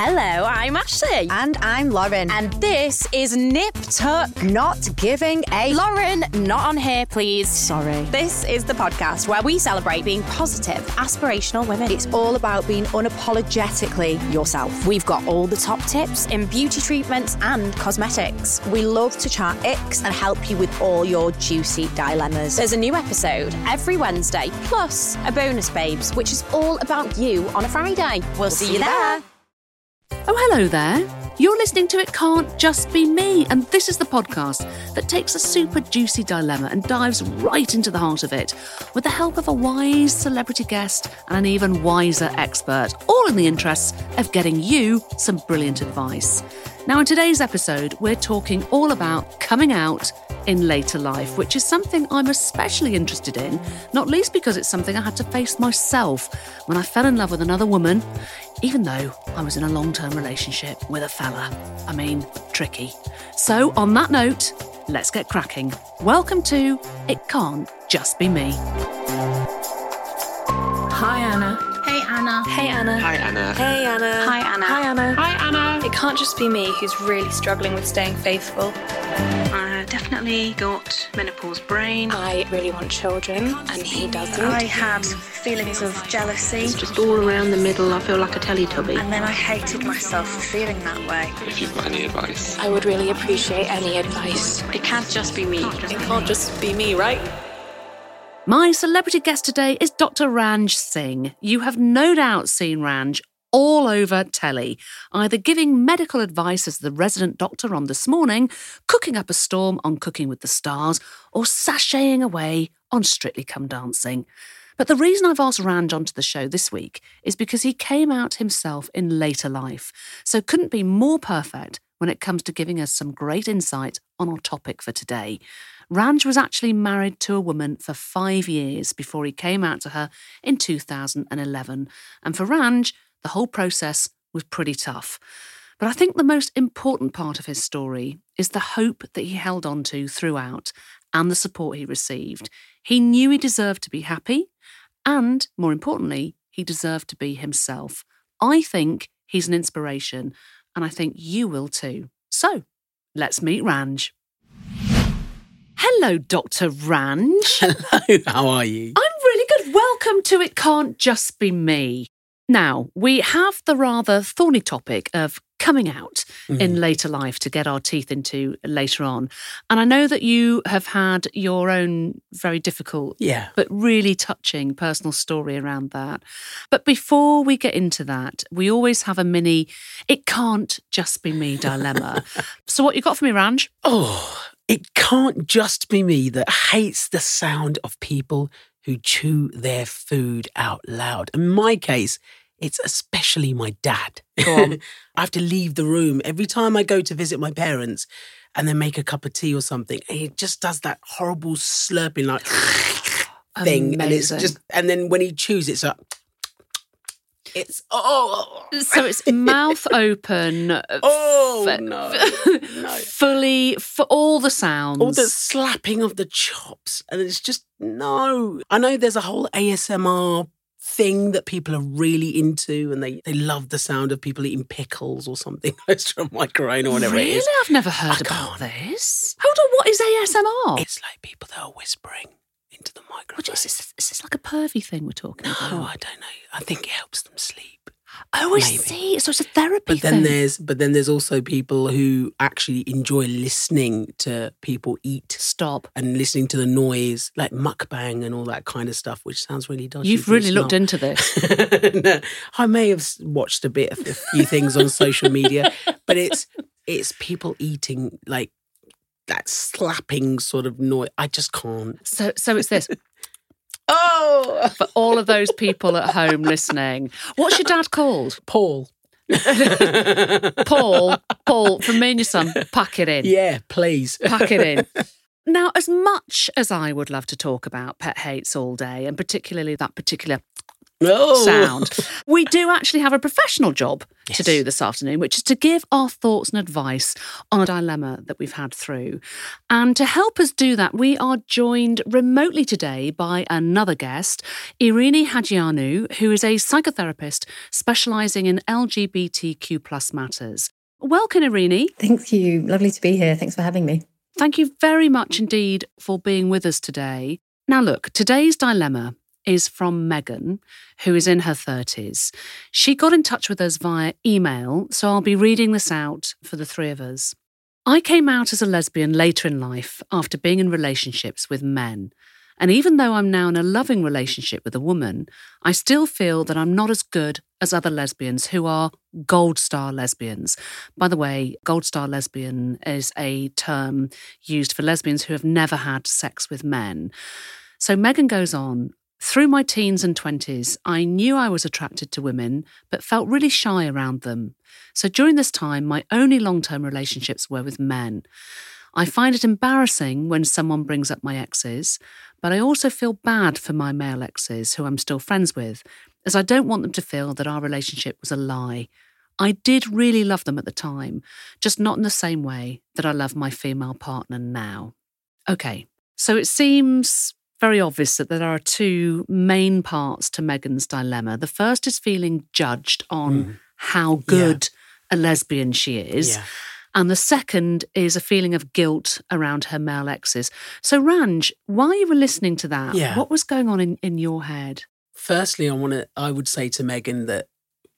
Hello, I'm Ashley. And I'm Lauren. And this is Nip Tuck. not giving a. Lauren, not on here, please. Sorry. This is the podcast where we celebrate being positive, aspirational women. It's all about being unapologetically yourself. We've got all the top tips in beauty treatments and cosmetics. We love to chat icks and help you with all your juicy dilemmas. There's a new episode every Wednesday, plus a bonus babes, which is all about you on a Friday. We'll, see, you there. Oh, hello there. You're listening to It Can't Just Be Me, and this is the podcast that takes a super juicy dilemma and dives right into the heart of it with the help of a wise celebrity guest and an even wiser expert, all in the interests of getting you some brilliant advice. Now, in today's episode, we're talking all about coming out in later life, which is something I'm especially interested in, not least because it's something I had to face myself when I fell in love with another woman, even though I was in a long term relationship with a fella. I mean, tricky. So, on that note, let's get cracking. Welcome to It Can't Just Be Me. Hi, Anna. Hey Anna. Hey, Anna. Hi, Anna. Hey, Anna. Hi Anna. Hi, Anna. Hi, Anna. It can't just be me who's really struggling with staying faithful. I definitely got menopause brain. I really want children, and he doesn't. I had feelings of jealousy, Just all around the middle, I feel like a Teletubby. and then I hated myself for feeling that way. If you've got any advice. I would really appreciate any advice. It can't just be me. It can't just be me, right? My celebrity guest today is Dr. Ranj Singh. You have no doubt seen Ranj all over telly, either giving medical advice as the resident doctor on This Morning, cooking up a storm on Cooking with the Stars, or sashaying away on Strictly Come Dancing. But the reason I've asked Ranj onto the show this week is because he came out himself in later life, so couldn't be more perfect when it comes to giving us some great insight on our topic for today. Ranj was actually married to a woman for five years before he came out to her in 2011. And for Ranj, the whole process was pretty tough. But I think the most important part of his story is the hope that he held on to throughout and the support he received. He knew he deserved to be happy, and more importantly, he deserved to be himself. I think he's an inspiration, and I think you will too. So, let's meet Ranj. Hello, Dr. Ranj. Hello, how are you? I'm really good. Welcome to It Can't Just Be Me. Now, we have the rather thorny topic of coming out mm-hmm. in later life to get our teeth into later on. And I know that you have had your own very difficult Yeah. but really touching personal story around that. But before we get into that, we always have a mini it can't just be me dilemma. so what you got for me, Ranj? Oh, it can't just be me that hates the sound of people who chew their food out loud. In my case, it's especially my dad. I have to leave the room every time I go to visit my parents and then make a cup of tea or something. And he just does that horrible slurping like thing. And it's just and then when he chews, it's like it's oh So it's mouth open. Oh f- no. no. Fully for all the sounds. all the slapping of the chops and it's just no i know there's a whole asmr thing that people are really into and they, they love the sound of people eating pickles or something close to a microphone or whatever really? it is I've never heard I about can't. this. Hold on, what is ASMR? it's like people that are whispering into the microphone is, this, is this like a pervy thing we're talking no about? i don't know i think it helps them sleep Oh, I maybe. see. So it's a therapy but then thing. there's but then there's also people who actually enjoy listening to people eat Stop. and listening to the noise like mukbang and all that kind of stuff which sounds really dodgy You've really looked not. into this. no, I may have watched a bit of a few things on social media, but it's it's people eating like that slapping sort of noise. I just can't. So, so it's this Oh, for all of those people at home listening. What's your dad called? Paul. Paul. Paul. From me and your son. Pack it in. Yeah, please. Pack it in. Now, as much as I would love to talk about pet hates all day, and particularly that particular Oh. sound. we do actually have a professional job to do this afternoon, which is to give our thoughts and advice on a dilemma that we've had through. And to help us do that, we are joined remotely today by another guest, Erene Hadjiioannou, who is a psychotherapist specialising in LGBTQ plus matters. Welcome, Erene. Thank you. Lovely to be here. Thanks for having me. Thank you very much indeed for being with us today. Now, look, today's dilemma is from Megan, who is in her 30s. She got in touch with us via email, so I'll be reading this out for the three of us. I came out as a lesbian later in life after being in relationships with men. And even though I'm now in a loving relationship with a woman, I still feel that I'm not as good as other lesbians who are gold star lesbians. By the way, gold star lesbian is a term used for lesbians who have never had sex with men. So Megan goes on. Through my teens and 20s, I knew I was attracted to women, but felt really shy around them. So during this time, my only long term relationships were with men. I find it embarrassing when someone brings up my exes, but I also feel bad for my male exes who I'm still friends with, as I don't want them to feel that our relationship was a lie. I did really love them at the time, just not in the same way that I love my female partner now. Okay, so it seems very obvious that there are two main parts to Megan's dilemma. The first is feeling judged on mm. how good a lesbian she is. Yeah. And the second is a feeling of guilt around her male exes. So, Ranj, while you were listening to that, Yeah. what was going on in, in your head? Firstly, I want to. I would say to Megan that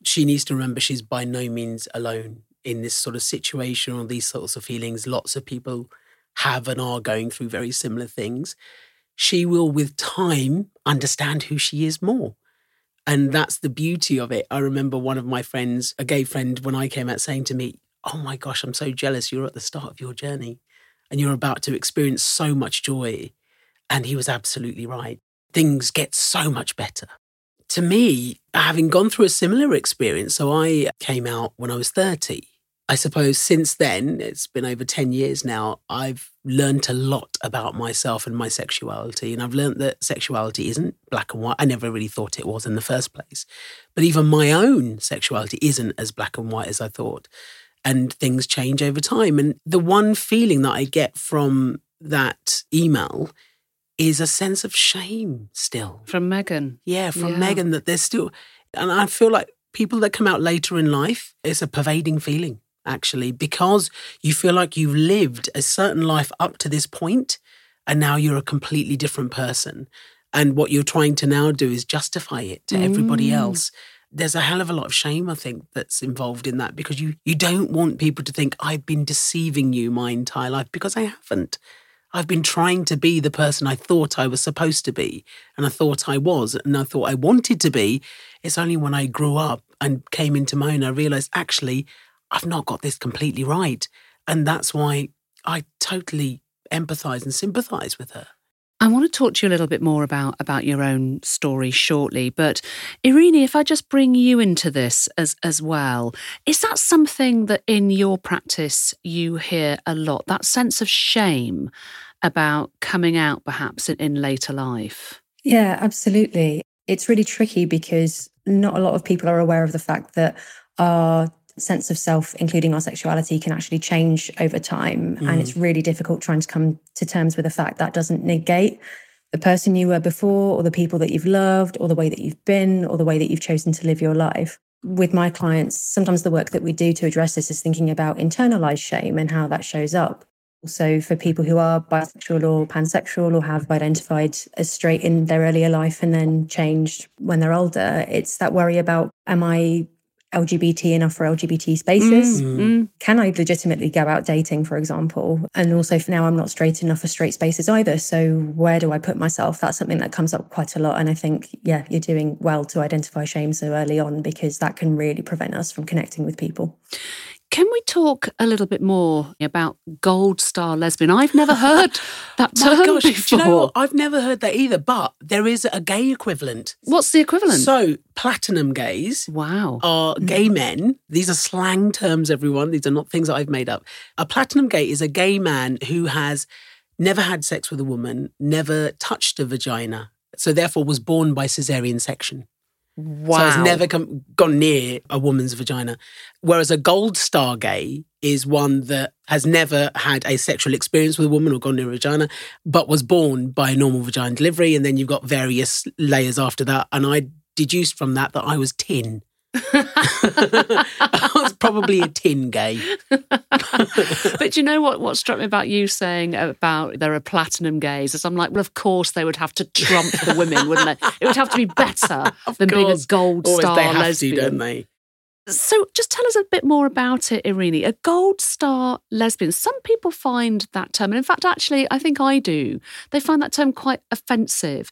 she needs to remember she's by no means alone in this sort of situation or these sorts of feelings. Lots of people have and are going through very similar things. She will, with time, understand who she is more. And mm. that's the beauty of it. I remember one of my friends, a gay friend, when I came out saying to me, Oh my gosh, I'm so jealous. You're at the start of your journey and you're about to experience so much joy. And he was absolutely right. Things get so much better. To me, having gone through a similar experience, so I came out when I was 30. I suppose since then, it's been over 10 years now, I've learned a lot about myself and my sexuality. And I've learned that sexuality isn't black and white. I never really thought it was in the first place. But even my own sexuality isn't as black and white as I thought. And things change over time. And the one feeling that I get from that email is a sense of shame still. From Megan. Yeah, from Yeah. Megan that there's still, and I feel like people that come out later in life, it's a pervading feeling actually, because you feel like you've lived a certain life up to this point, and now you're a completely different person. And what you're trying to now do is justify it to everybody Mm. else. There's a hell of a lot of shame, I think, that's involved in that because you you don't want people to think I've been deceiving you my entire life because I haven't. I've been trying to be the person I thought I was supposed to be, and I thought I was, and I thought I wanted to be. It's only when I grew up and came into my own, I realized actually, I've not got this completely right. And that's why I totally empathize and sympathize with her. I want to talk to you a little bit more about about your own story shortly, but Erene, if I just bring you into this as as well, is that something that in your practice you hear a lot? That sense of shame about coming out, perhaps in, in later life. Yeah, absolutely. It's really tricky because not a lot of people are aware of the fact that our sense of self, including our sexuality, can actually change over time. And it's mm. really difficult trying to come to terms with the fact that doesn't negate the person you were before, or the people that you've loved, or the way that you've been, or the way that you've chosen to live your life. With my clients, sometimes the work that we do to address this is thinking about internalized shame and how that shows up. So, for people who are bisexual or pansexual or have identified as straight in their earlier life and then changed when they're older, it's that worry about am I LGBT enough for LGBT spaces? Mm. Can I legitimately go out dating, for example? And also, for now, I'm not straight enough for straight spaces either. So, where do I put myself? That's something that comes up quite a lot. And I think, yeah, you're doing well to identify shame so early on because that can really prevent us from connecting with people. Can we talk a little bit more about gold star lesbian? I've never heard that term gosh, before. you know? I've never heard that either, but there is a gay equivalent. What's the equivalent? So, platinum gays wow. are mm. gay men. These are slang terms, everyone. These are not things that I've made up. A platinum gay is a gay man who has never had sex with a woman, never touched a vagina, so therefore was born by cesarean section. Wow. So it's never come, gone near a woman's vagina. Whereas a gold star gay is one that has never had a sexual experience with a woman or gone near a vagina, but was born by a normal vagina delivery. And then you've got various layers after that. And I deduced from that that I was tin. I was probably a tin gay. but you know what? What struck me about you saying about there are platinum gays is I'm like, well, of course they would have to trump the women, wouldn't they? It would have to be better than being a gold Always star they have lesbian. to, don't they? So just tell us a bit more about it, Erene. A gold star lesbian. Some people find that term, and in fact, actually, I think I do. They find that term quite offensive.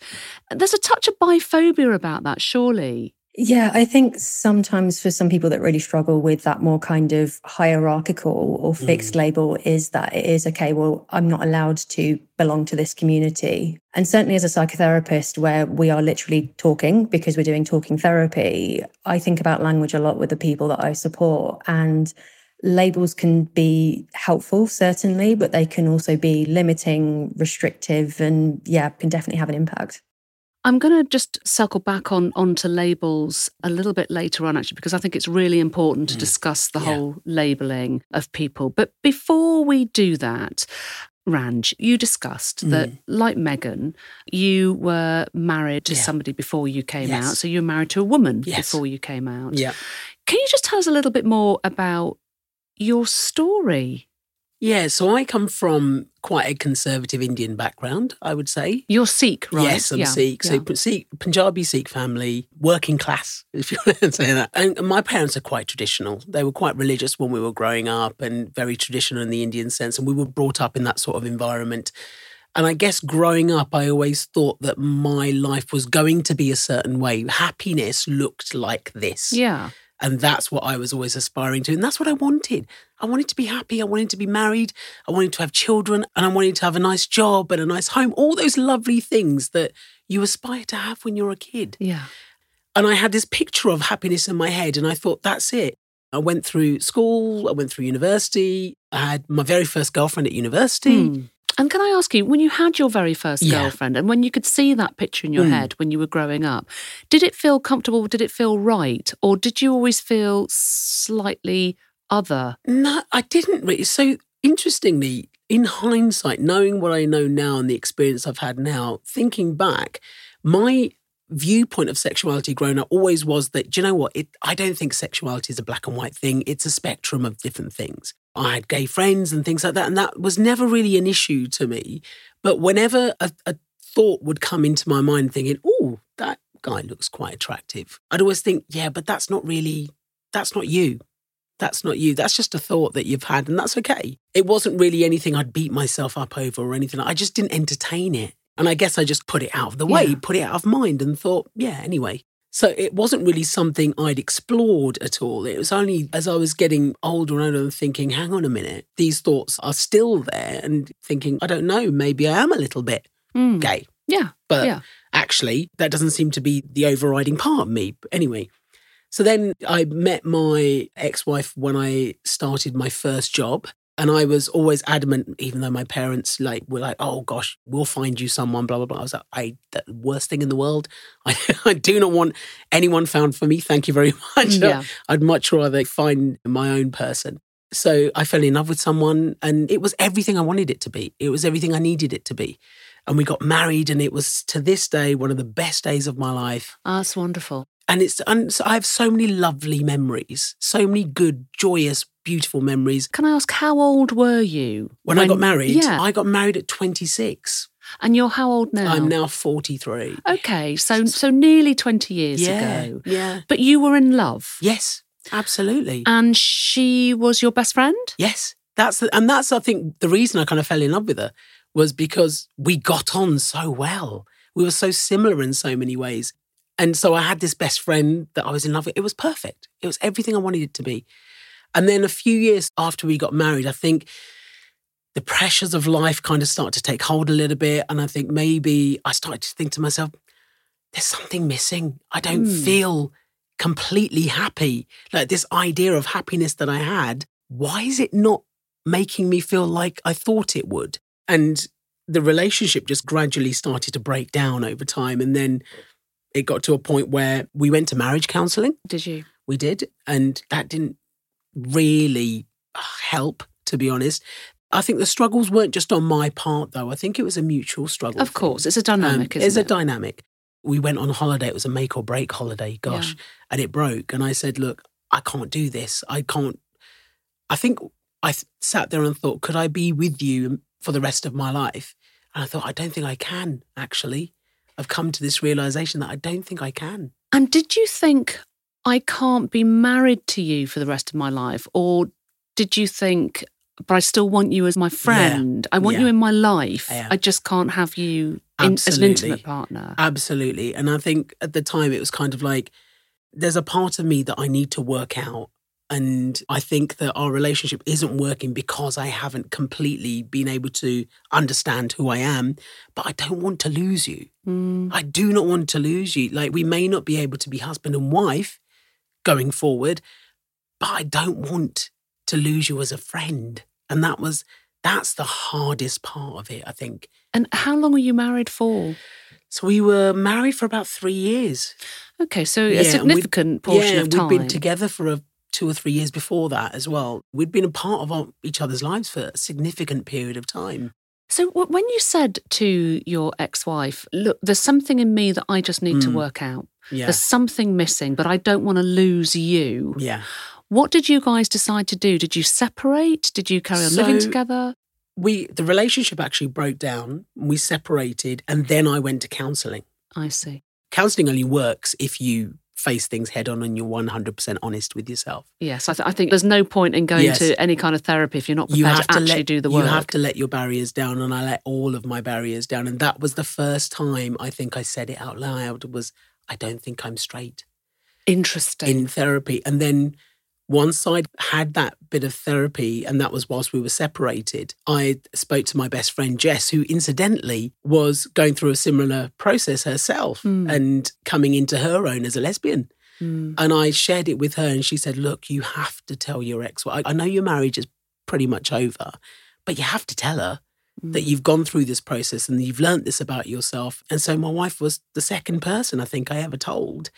There's a touch of biphobia about that, surely. Yeah, I think sometimes for some people that really struggle with that more kind of hierarchical or fixed mm. label is that it is okay, well, I'm not allowed to belong to this community. And certainly as a psychotherapist, where we are literally talking because we're doing talking therapy, I think about language a lot with the people that I support. And labels can be helpful, certainly, but they can also be limiting, restrictive, and yeah, can definitely have an impact. I'm going to just circle back on onto labels a little bit later on, actually, because I think it's really important to mm. discuss the Yeah. whole labeling of people. But before we do that, Ranj, you discussed that, mm. like Megan, you were married to Yeah. somebody before you came Yes. out. So you were married to a woman Yes. before you came out. Yeah. Can you just tell us a little bit more about your story? Yeah, so I come from quite a conservative Indian background, I would say. You're Sikh, right? Yes, I'm Yeah, Sikh. So yeah. Sikh, Punjabi Sikh family, working class, if you want to say that. And my parents are quite traditional. They were quite religious when we were growing up and very traditional in the Indian sense. And we were brought up in that sort of environment. And I guess growing up, I always thought that my life was going to be a certain way. Happiness looked like this. Yeah. And that's what I was always aspiring to. And that's what I wanted. I wanted to be happy. I wanted to be married. I wanted to have children. And I wanted to have a nice job and a nice home. All those lovely things that you aspire to have when you're a kid. Yeah. And I had this picture of happiness in my head. And I thought, that's it. I went through school. I went through university. I had my very first girlfriend at university. Hmm. And can I ask you, when you had your very first Yeah. girlfriend and when you could see that picture in your Mm. head when you were growing up, did it feel comfortable? Did it feel right? Or did you always feel slightly other? No, I didn't really. So interestingly, in hindsight, knowing what I know now and the experience I've had now, thinking back, my viewpoint of sexuality growing up always was that, do you know what? It, I don't think sexuality is a black and white thing. It's a spectrum of different things. I had gay friends and things like that, and that was never really an issue to me. But whenever a, a thought would come into my mind thinking, oh, that guy looks quite attractive, I'd always think, yeah, but that's not really, that's not you. That's not you. That's just a thought that you've had, and that's okay. It wasn't really anything I'd beat myself up over or anything. I just didn't entertain it. And I guess I just put it out of the way, Yeah. put it out of mind, and thought, yeah, anyway. So it wasn't really something I'd explored at all. It was only as I was getting older and older and thinking, hang on a minute, these thoughts are still there, and thinking, I don't know, maybe I am a little bit Mm. gay. Yeah. But Yeah. actually, that doesn't seem to be the overriding part of me. But anyway, so then I met my ex wife when I started my first job. And I was always adamant, even though my parents like were like, "Oh gosh, we'll find you someone." Blah blah blah. I was like, "I the worst thing in the world. I, I do not want anyone found for me. Thank you very much. Yeah. I'd much rather find my own person." So I fell in love with someone, and it was everything I wanted it to be. It was everything I needed it to be. And we got married, and it was to this day one of the best days of my life. Ah, that's wonderful. And it's and so I have so many lovely memories, so many good, joyous, beautiful memories. Can I ask, how old were you? When, I got married, Yeah. I got married at 26. and you're how old now? I'm now 43. Okay, so so nearly 20 years yeah, ago. yeah, But you were in love. yes, absolutely. And she was your best friend? Yes, that's the, and that's I think the reason I kind of fell in love with her was because we got on so well. We were so similar in so many ways, and so I had this best friend that I was in love with. It was perfect. It was everything I wanted it to be. And then a few years after we got married, I think the pressures of life kind of started to take hold a little bit, and I think maybe I started to think to myself, "There's something missing. I don't Hmm. feel." completely happy. Like this idea of happiness that I had, why is it not making me feel like I thought it would? And the relationship just gradually started to break down over time. And then it got to a point where we went to marriage counseling. Did you? We did. And that didn't really help, to be honest. I think the struggles weren't just on my part, though. I think it was a mutual struggle. Of course, it's a dynamic, Um, it's a dynamic. We went on holiday. It was a make or break holiday. Gosh, and it broke. And I said, "Look, I can't do this. I can't." I think I th- sat there and thought, "Could I be with you for the rest of my life?" And I thought, "I don't think I can." Actually, I've come to this realization that I don't think I can. And did you think I can't be married to you for the rest of my life? Or did you think, but I still want you as my friend? I want Yeah. you in my life. Yeah. I just can't have you in, as an intimate partner. Absolutely. And I think at the time it was kind of like there's a part of me that I need to work out. And I think that our relationship isn't working because I haven't completely been able to understand who I am. But I don't want to lose you. Mm. I do not want to lose you. Like we may not be able to be husband and wife going forward, but I don't want to lose you as a friend. And that was that's the hardest part of it, I think. And how long were you married for? So we were married for about three years. Okay, so Yeah, a significant portion yeah, of time. we'd been together for a, two or three years before that as well. We'd been a part of our, each other's lives for a significant period of time. So when you said to your ex-wife, "Look, there's something in me that I just need to Mm. work out. Yeah. There's something missing, but I don't want to lose you." Yeah. What did you guys decide to do? Did you separate? Did you carry on living together? We the relationship actually broke down. We separated, and then I went to counselling. I see. Counselling only works if you face things head on and you're 100% honest with yourself. Yes, I, th- I think there's no point in going Yes. to any kind of therapy if you're not you prepared have to to actually let, do the work. You have to let your barriers down, and I let all of my barriers down. And that was the first time I think I said it out loud. Was I don't think I'm straight Interesting. in therapy, and then once I'd had that bit of therapy, and that was whilst we were separated, I spoke to my best friend Jess, who incidentally was going through a similar process herself Mm. and coming into her own as a lesbian. Mm. And I shared it with her, and she said, Look, you have to tell your ex. I I know your marriage is pretty much over, but you have to tell her that Mm. you've gone through this process and you've learnt this about yourself. And so my wife was the second person I think I ever told.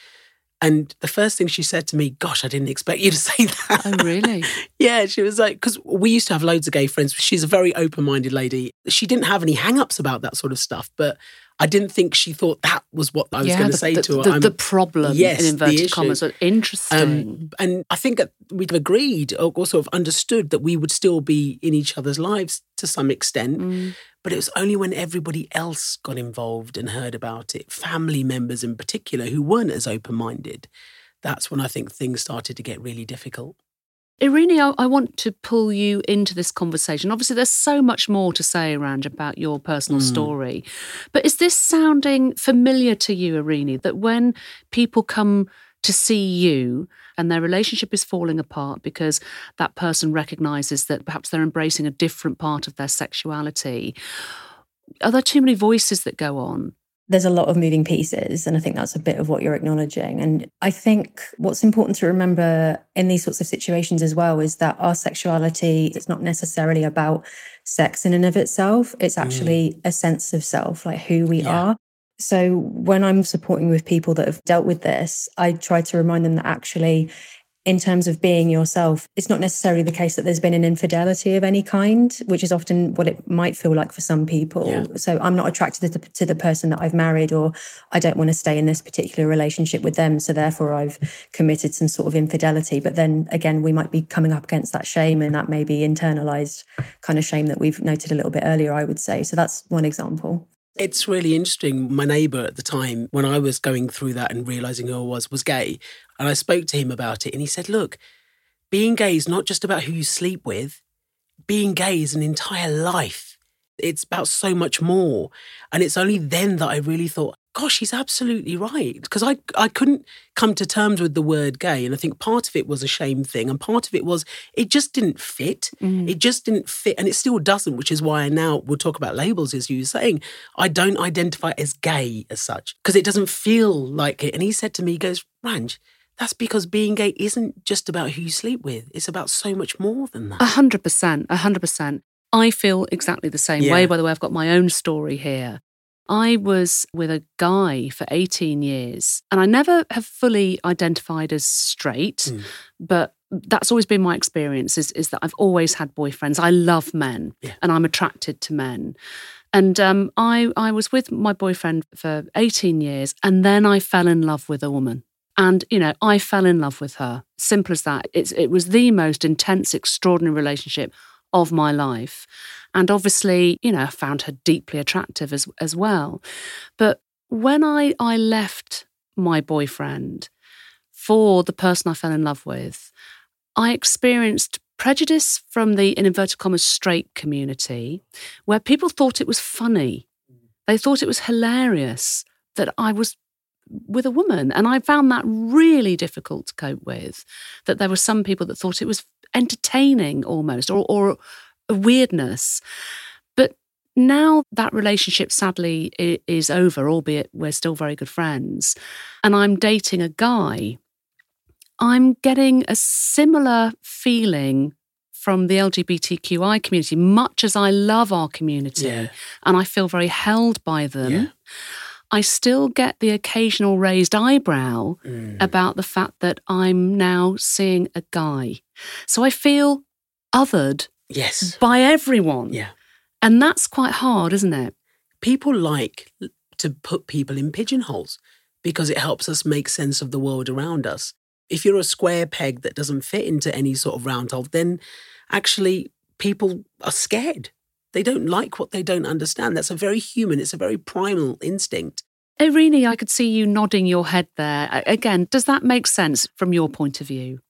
And the first thing she said to me, Gosh, I didn't expect you to say that. Oh, really? yeah, she was like, because we used to have loads of gay friends. She's a very open minded lady. She didn't have any hang ups about that sort of stuff, but I didn't think she thought that was what I was yeah, going to say the, to her. the, I'm- the problem Yes, in inverted commas. Interesting. Um, and I think we'd agreed or, or sort of understood that we would still be in each other's lives to some extent. Mm. But it was only when everybody else got involved and heard about it, family members in particular, who weren't as open minded, that's when I think things started to get really difficult. Erene, I, I want to pull you into this conversation. Obviously, there's so much more to say, around about your personal Mm. story. But is this sounding familiar to you, Erene, that when people come to see you and their relationship is falling apart because that person recognizes that perhaps they're embracing a different part of their sexuality, are there too many voices that go on? There's a lot of moving pieces and i think that's a bit of what you're acknowledging. And i think what's important to remember in these sorts of situations as well is that our sexuality is not necessarily about sex in and of itself. It's mm. actually a sense of self like who we Yeah. are. So when i'm supporting with people that have dealt with this i try to remind them that actually in terms of being yourself, it's not necessarily the case that there's been an infidelity of any kind, which is often what it might feel like for some people. Yeah. So I'm not attracted to the, to the person that I've married, or I don't want to stay in this particular relationship with them. So therefore, I've committed some sort of infidelity. But then again, we might be coming up against that shame, and that may be internalized kind of shame that we've noted a little bit earlier, I would say. So that's one example. It's really interesting. My neighbour at the time, when I was going through that and realizing who I was, was gay. And I spoke to him about it. And he said, Look, being gay is not just about who you sleep with, being gay is an entire life. It's about so much more. And it's only then that I really thought, gosh, he's absolutely right. Because I, I couldn't come to terms with the word gay. And I think part of it was a shame thing. And part of it was it just didn't fit. Mm. It just didn't fit. And it still doesn't, which is why I now will talk about labels, as you were saying. I don't identify as gay as such because it doesn't feel like it. And he said to me, he goes, Ranj, that's because being gay isn't just about who you sleep with. It's about so much more than that. A hundred percent, a hundred percent. I feel exactly the same way. By the way, I've got my own story here. I was with a guy for 18 years and I never have fully identified as straight, Mm. but that's always been my experience is, is that I've always had boyfriends. I love men Yeah. and I'm attracted to men. And um, I, I was with my boyfriend for 18 years and then I fell in love with a woman. And, you know, I fell in love with her. Simple as that. It's, it was the most intense, extraordinary relationship of my life. And obviously, you know, found her deeply attractive as, as well. But when I, I left my boyfriend for the person I fell in love with, I experienced prejudice from the, in inverted commas, straight community, where people thought it was funny. They thought it was hilarious that I was with a woman. And I found that really difficult to cope with. That there were some people that thought it was entertaining almost or, or a weirdness. But now that relationship sadly is over, albeit we're still very good friends, and I'm dating a guy, I'm getting a similar feeling from the LGBTQI community, much as I love our community Yeah. and I feel very held by them. Yeah. I still get the occasional raised eyebrow Mm. about the fact that I'm now seeing a guy. So I feel othered Yes. by everyone. Yeah. And that's quite hard, isn't it? People like to put people in pigeonholes because it helps us make sense of the world around us. If you're a square peg that doesn't fit into any sort of round hole, then actually people are scared. They don't like what they don't understand. That's a very human, it's a very primal instinct. Irene, I could see you nodding your head there. Again, does that make sense from your point of view?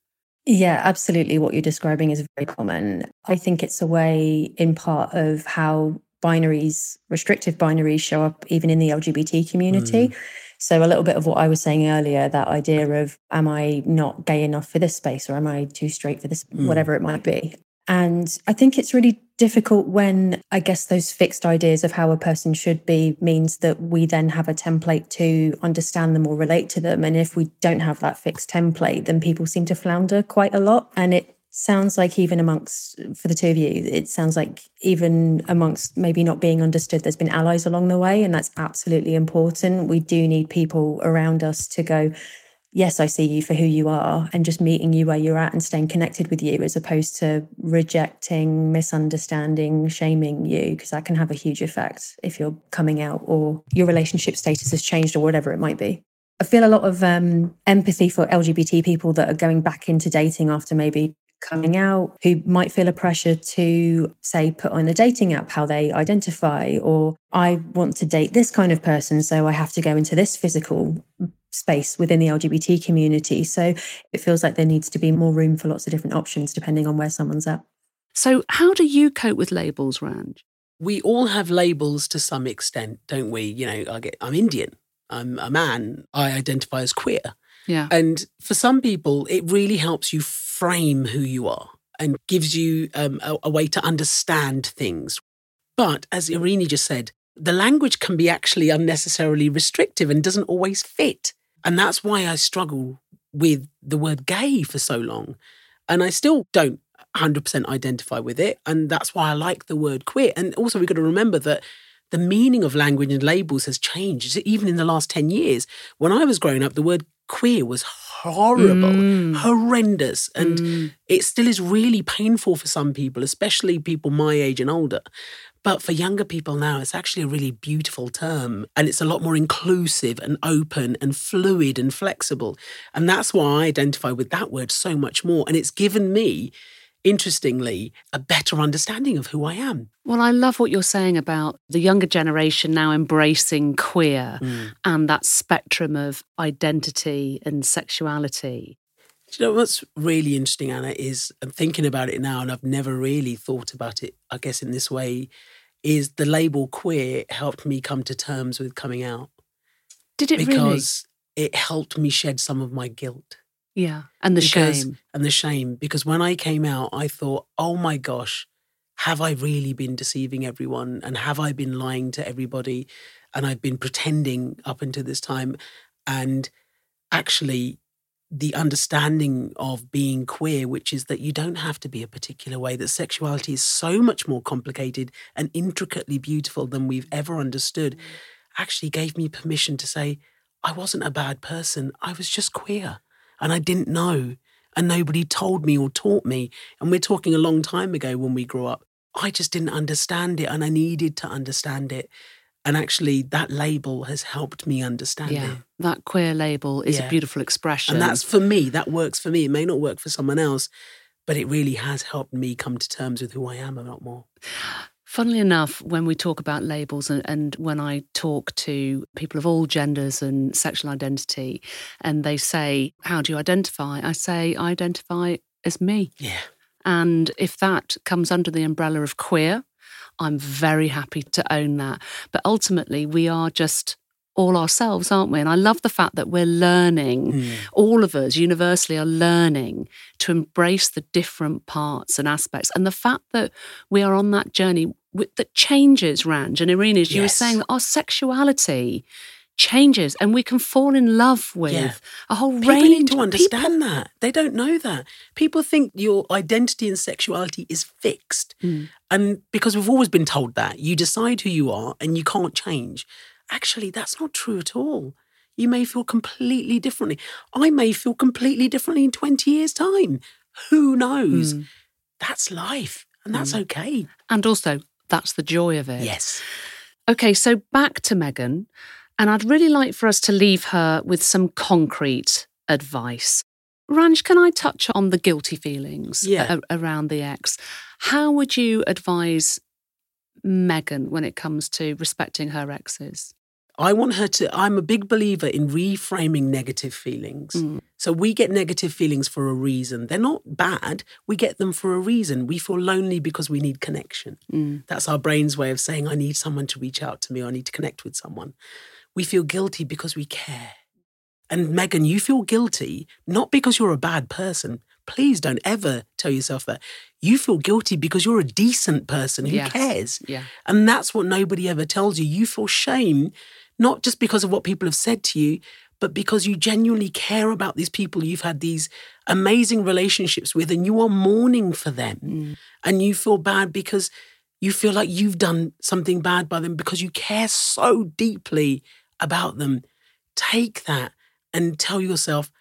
Yeah, absolutely. What you're describing is very common. I think it's a way, in part, of how binaries, restrictive binaries, show up even in the LGBT community. So, a little bit of what I was saying earlier that idea of, am I not gay enough for this space or am I too straight for this, Mm. whatever it might be. And I think it's really difficult when I guess those fixed ideas of how a person should be means that we then have a template to understand them or relate to them. And if we don't have that fixed template, then people seem to flounder quite a lot. And it sounds like even amongst for the two of you, it sounds like even amongst maybe not being understood, there's been allies along the way, and that's absolutely important. We do need people around us to go, yes, I see you for who you are, and just meeting you where you're at and staying connected with you, as opposed to rejecting, misunderstanding, shaming you, because that can have a huge effect if you're coming out or your relationship status has changed or whatever it might be. I feel a lot of um, empathy for LGBT people that are going back into dating after maybe coming out, who might feel a pressure to, say, put on a dating app how they identify, or I want to date this kind of person, so I have to go into this physical space within the LGBT community. So it feels like there needs to be more room for lots of different options depending on where someone's at. So, how do you cope with labels, Ranj? We all have labels to some extent, don't we? You know, I get, I'm Indian, I'm a man, I identify as queer. Yeah. And for some people, it really helps you frame who you are and gives you um, a, a way to understand things. But as Irene just said, the language can be actually unnecessarily restrictive and doesn't always fit. And that's why I struggle with the word gay for so long. And I still don't 100% identify with it. And that's why I like the word queer. And also, we've got to remember that the meaning of language and labels has changed, even in the last 10 years. When I was growing up, the word queer was horrible, Mm. horrendous. And Mm. it still is really painful for some people, especially people my age and older. But for younger people now, it's actually a really beautiful term and it's a lot more inclusive and open and fluid and flexible. And that's why I identify with that word so much more. And it's given me, interestingly, a better understanding of who I am. Well, I love what you're saying about the younger generation now embracing queer Mm. and that spectrum of identity and sexuality. Do you know what's really interesting, Anna, is I'm thinking about it now, and I've never really thought about it, I guess, in this way, is the label queer helped me come to terms with coming out Did it because it helped me shed some of my guilt really? Yeah. And the because- shame. and the shame. Because when I came out, I thought, oh my gosh, have I really been deceiving everyone? And have I been lying to everybody? And I've been pretending up until this time. And actually, the understanding of being queer, which is that you don't have to be a particular way, that sexuality is so much more complicated and intricately beautiful than we've ever understood. Mm. actually gave me permission to say, I wasn't a bad person. I was just queer and I didn't know. And nobody told me or taught me. And we're talking a long time ago when we grew up. I just didn't understand it and I needed to understand it. And actually, that label has helped me understand Yeah, it. that queer label is a beautiful expression. And that's for me, that works for me. It may not work for someone else, but it really has helped me come to terms with who I am a lot more. Funnily enough, when we talk about labels and, and when I talk to people of all genders and sexual identity, and they say, How do you identify? I say, I identify as me. Yeah. And if that comes under the umbrella of queer, I'm very happy to own that. But ultimately, we are just all ourselves, aren't we? And I love the fact that we're learning, hmm. all of us universally are learning to embrace the different parts and aspects. And the fact that we are on that journey with, that changes, Ranj and Irina, as you were saying, that our sexuality changes and we can fall in love with Yeah. a whole People range need to people- understand that. They don't know that. People think your identity and sexuality is fixed. Mm. And because we've always been told that, you decide who you are and you can't change. Actually, that's not true at all. You may feel completely differently. I may feel completely differently in 20 years' time. Who knows? Mm. That's life. And that's okay. And also, that's the joy of it. Yes. Okay, so back to Megan, and I'd really like for us to leave her with some concrete advice. Ranj, can I touch on the guilty feelings Yeah. a- around the ex? How would you advise Megan when it comes to respecting her exes? I want her to, I'm a big believer in reframing negative feelings. Mm. So we get negative feelings for a reason. They're not bad. We get them for a reason. We feel lonely because we need connection. Mm. That's our brain's way of saying, I need someone to reach out to me, or I need to connect with someone. We feel guilty because we care. And Megan, you feel guilty not because you're a bad person. Please don't ever tell yourself that. You feel guilty because you're a decent person who Yes. cares. Yeah. And that's what nobody ever tells you. You feel shame, not just because of what people have said to you, but because you genuinely care about these people you've had these amazing relationships with and you are mourning for them. Mm. And you feel bad because you feel like you've done something bad by them because you care so deeply about them. Take that and tell yourself,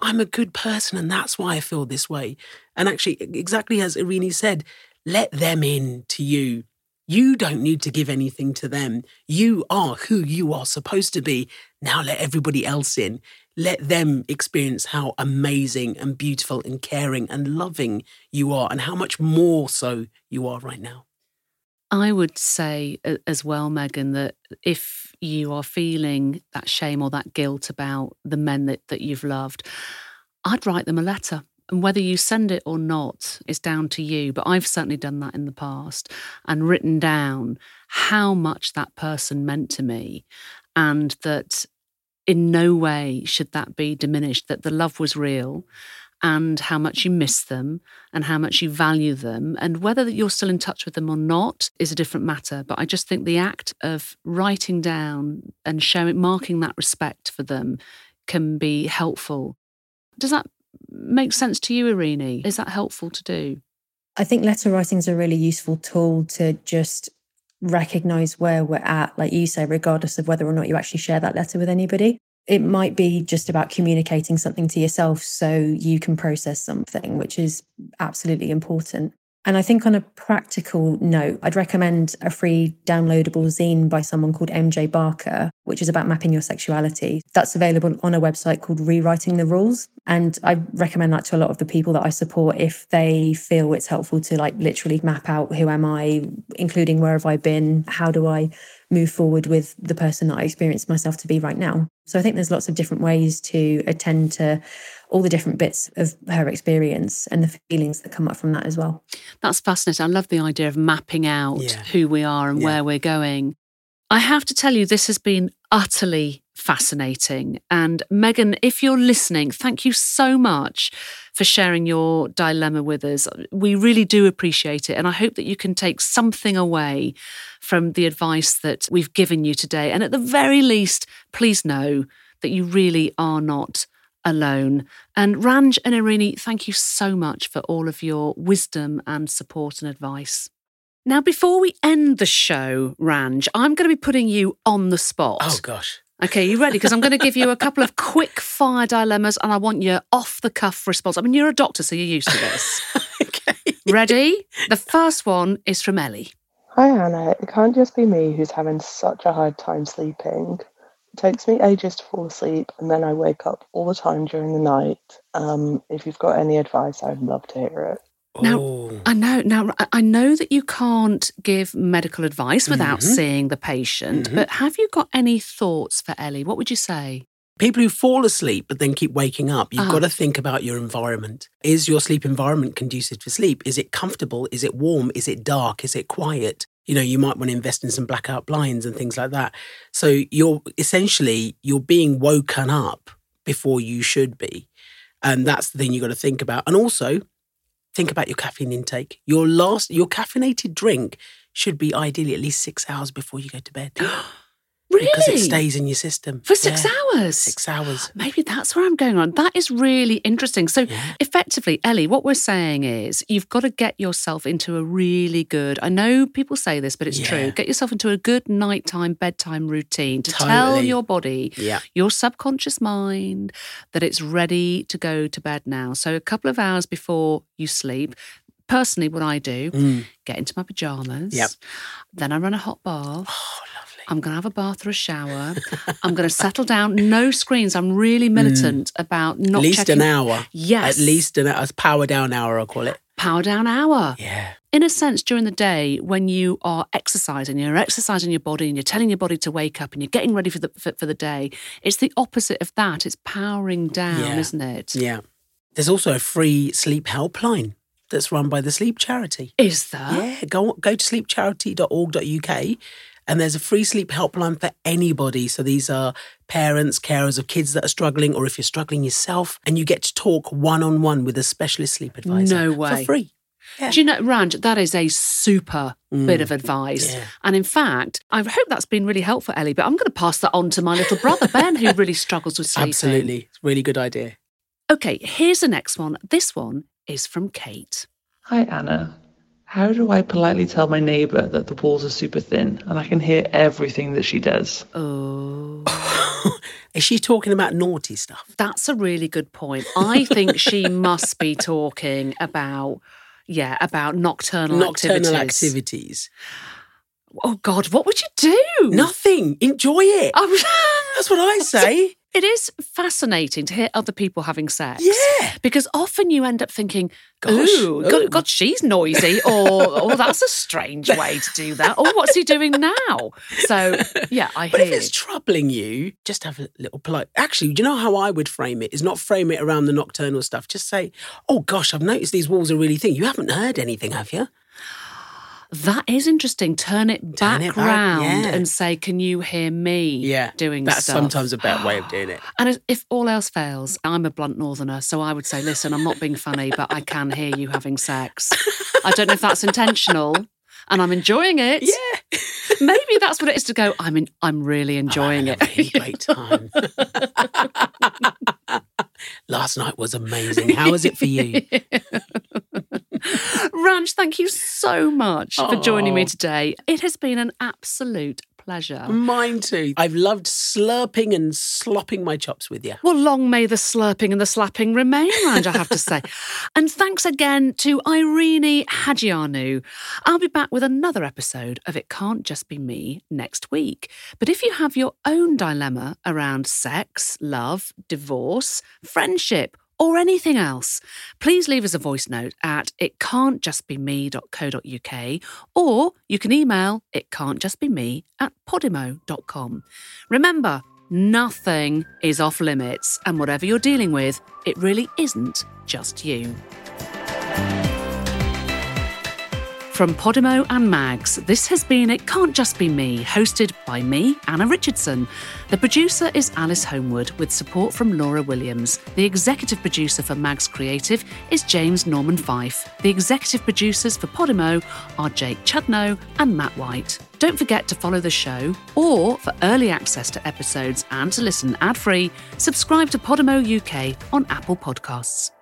I'm a good person and that's why I feel this way. And actually, exactly as Erene said, let them in to you. You don't need to give anything to them. You are who you are supposed to be. Now let everybody else in. Let them experience how amazing and beautiful and caring and loving you are and how much more so you are right now. I would say as well, Megan, that if you are feeling that shame or that guilt about the men that, that you've loved, I'd write them a letter. And whether you send it or not is down to you. But I've certainly done that in the past and written down how much that person meant to me and that in no way should that be diminished, that the love was real and how much you miss them and how much you value them. And whether you're still in touch with them or not is a different matter. But I just think the act of writing down and showing, marking that respect for them can be helpful. Does that make sense to you, Erene? Is that helpful to do? I think letter writing is a really useful tool to just recognize where we're at, like you say, regardless of whether or not you actually share that letter with anybody. It might be just about communicating something to yourself so you can process something, which is absolutely important. And I think on a practical note, I'd recommend a free downloadable zine by someone called MJ Barker, which is about mapping your sexuality. That's available on a website called Rewriting the Rules. And I recommend that to a lot of the people that I support if they feel it's helpful to like literally map out who am I, including where have I been, how do I move forward with the person that I experience myself to be right now. So I think there's lots of different ways to attend to all the different bits of her experience and the feelings that come up from that as well. That's fascinating. I love the idea of mapping out Yeah. who we are and Yeah. where we're going. I have to tell you, this has been utterly fascinating. And Megan, if you're listening, thank you so much for sharing your dilemma with us. We really do appreciate it. And I hope that you can take something away from the advice that we've given you today. And at the very least, please know that you really are not alone. And Ranj and Erene, thank you so much for all of your wisdom and support and advice. Now, before we end the show, Ranj, I'm going to be putting you on the spot. Oh gosh. Okay, you ready? Because I'm going to give you a couple of quick fire dilemmas and I want your off the cuff response. I mean, you're a doctor, so you're used to this. okay. Ready? The first one is from Ellie. Hi, Anna. It can't just be me who's having such a hard time sleeping. It takes me ages to fall asleep, and then I wake up all the time during the night. Um, if you've got any advice, I'd love to hear it. Now, Oh. I know. Now, I- know that you can't give medical advice without Mhm. seeing the patient, Mhm. but have you got any thoughts for Ellie? What would you say? People who fall asleep but then keep waking up, you've Ah. got to think about your environment. Is your sleep environment conducive for sleep? Is it comfortable? Is it warm? Is it dark? Is it quiet? You know, you might want to invest in some blackout blinds and things like that. So you're essentially you're being woken up before you should be. And that's the thing you've got to think about. And also think about your caffeine intake. Your last your caffeinated drink should be ideally at least six hours before you go to bed. Really? Because it stays in your system. for six Yeah. hours. Six hours. Maybe that's where I'm going on. That is really interesting. So, Yeah. effectively, Ellie, what we're saying is you've got to get yourself into a really good, I know people say this, but it's Yeah. true. Get yourself into a good nighttime, bedtime routine to tell your body, your subconscious mind, that it's ready to go to bed now. So, a couple of hours before you sleep, personally, what I do, Mm. get into my pajamas. Yep. Then I run a hot bath. Oh. I'm going to have a bath or a shower. I'm going to settle down. No screens. I'm really militant about not Mm. At least checking. an hour. Yes. At least an hour. Power down hour, I'll call it. Power down hour. Yeah. In a sense, during the day, when you are exercising, you're exercising your body and you're telling your body to wake up and you're getting ready for the for, for the day. It's the opposite of that. It's powering down, Yeah. isn't it? Yeah. There's also a free sleep helpline that's run by the Sleep Charity. Is there? Yeah. Go, go to sleepcharity.org.uk and there's a free sleep helpline for anybody. So these are parents, carers of kids that are struggling, or if you're struggling yourself, and you get to talk one on one with a specialist sleep advisor. No way. For free. Yeah. Do you know, Ranj, that is a super bit of mm. advice. yeah. And in fact, I hope that's been really helpful, Ellie, but I'm going to pass that on to my little brother, Ben, who really struggles with sleeping. Absolutely. It's really good idea. Okay, here's the next one. This one is from Kate. Hi, Anna. How do I politely tell my neighbour that the walls are super thin and I can hear everything that she does? Oh, Is she talking about naughty stuff? that's a really good point. I think she must be talking about, yeah, about nocturnal, Nocturnal activities. activities. Oh, God, what would you do? Nothing. Enjoy it. Oh, That's what I say. It is fascinating to hear other people having sex. Yeah. Because often you end up thinking, Gosh, Ooh, oh. God, God, she's noisy, or oh, that's a strange way to do that, or what's he doing now? So, yeah, I But hear. if it's troubling you, just have a little polite. Actually, do you know how I would frame it? Is not frame it around the nocturnal stuff. Just say, "Oh gosh, I've noticed these walls are really thin. You haven't heard anything, have you?" That is interesting. Turn it back Turn it back, round yeah. and say, "Can you hear me?" Yeah, doing That's stuff. sometimes a better way of doing it. And if- all else fails, I'm a blunt northerner, so I would say, "Listen, I'm not being funny, but I can hear you having sex. I don't know if that's intentional, and I'm enjoying it. Yeah, Maybe that's what it is to go. I'm in, I'm really enjoying it. great time. Last night was amazing. How was it for you? Ranj, thank you so much for joining me today. It has been an absolute pleasure. Mine too. I've loved slurping and slopping my chops with you. Well, long may the slurping and the slapping remain, Ranj, I have to say. And thanks again to Erene Hadjiioannou. I'll be back with another episode of It Can't Just Be Me next week. But if you have your own dilemma around sex, love, divorce, friendship, or anything else, please leave us a voice note at itcan'tjustbeme.co.uk or you can email itcan'tjustbeme at podimo.com. Remember, nothing is off limits, and whatever you're dealing with, it really isn't just you. From Podimo and Mags, this has been It Can't Just Be Me, hosted by me, Anna Richardson. The producer is Alice Homewood, with support from Laura Williams. The executive producer for Mags Creative is James Norman Fife. The executive producers for Podimo are Jake Chudnow and Matt White. Don't forget to follow the show, or for early access to episodes and to listen ad free, subscribe to Podimo UK on Apple Podcasts.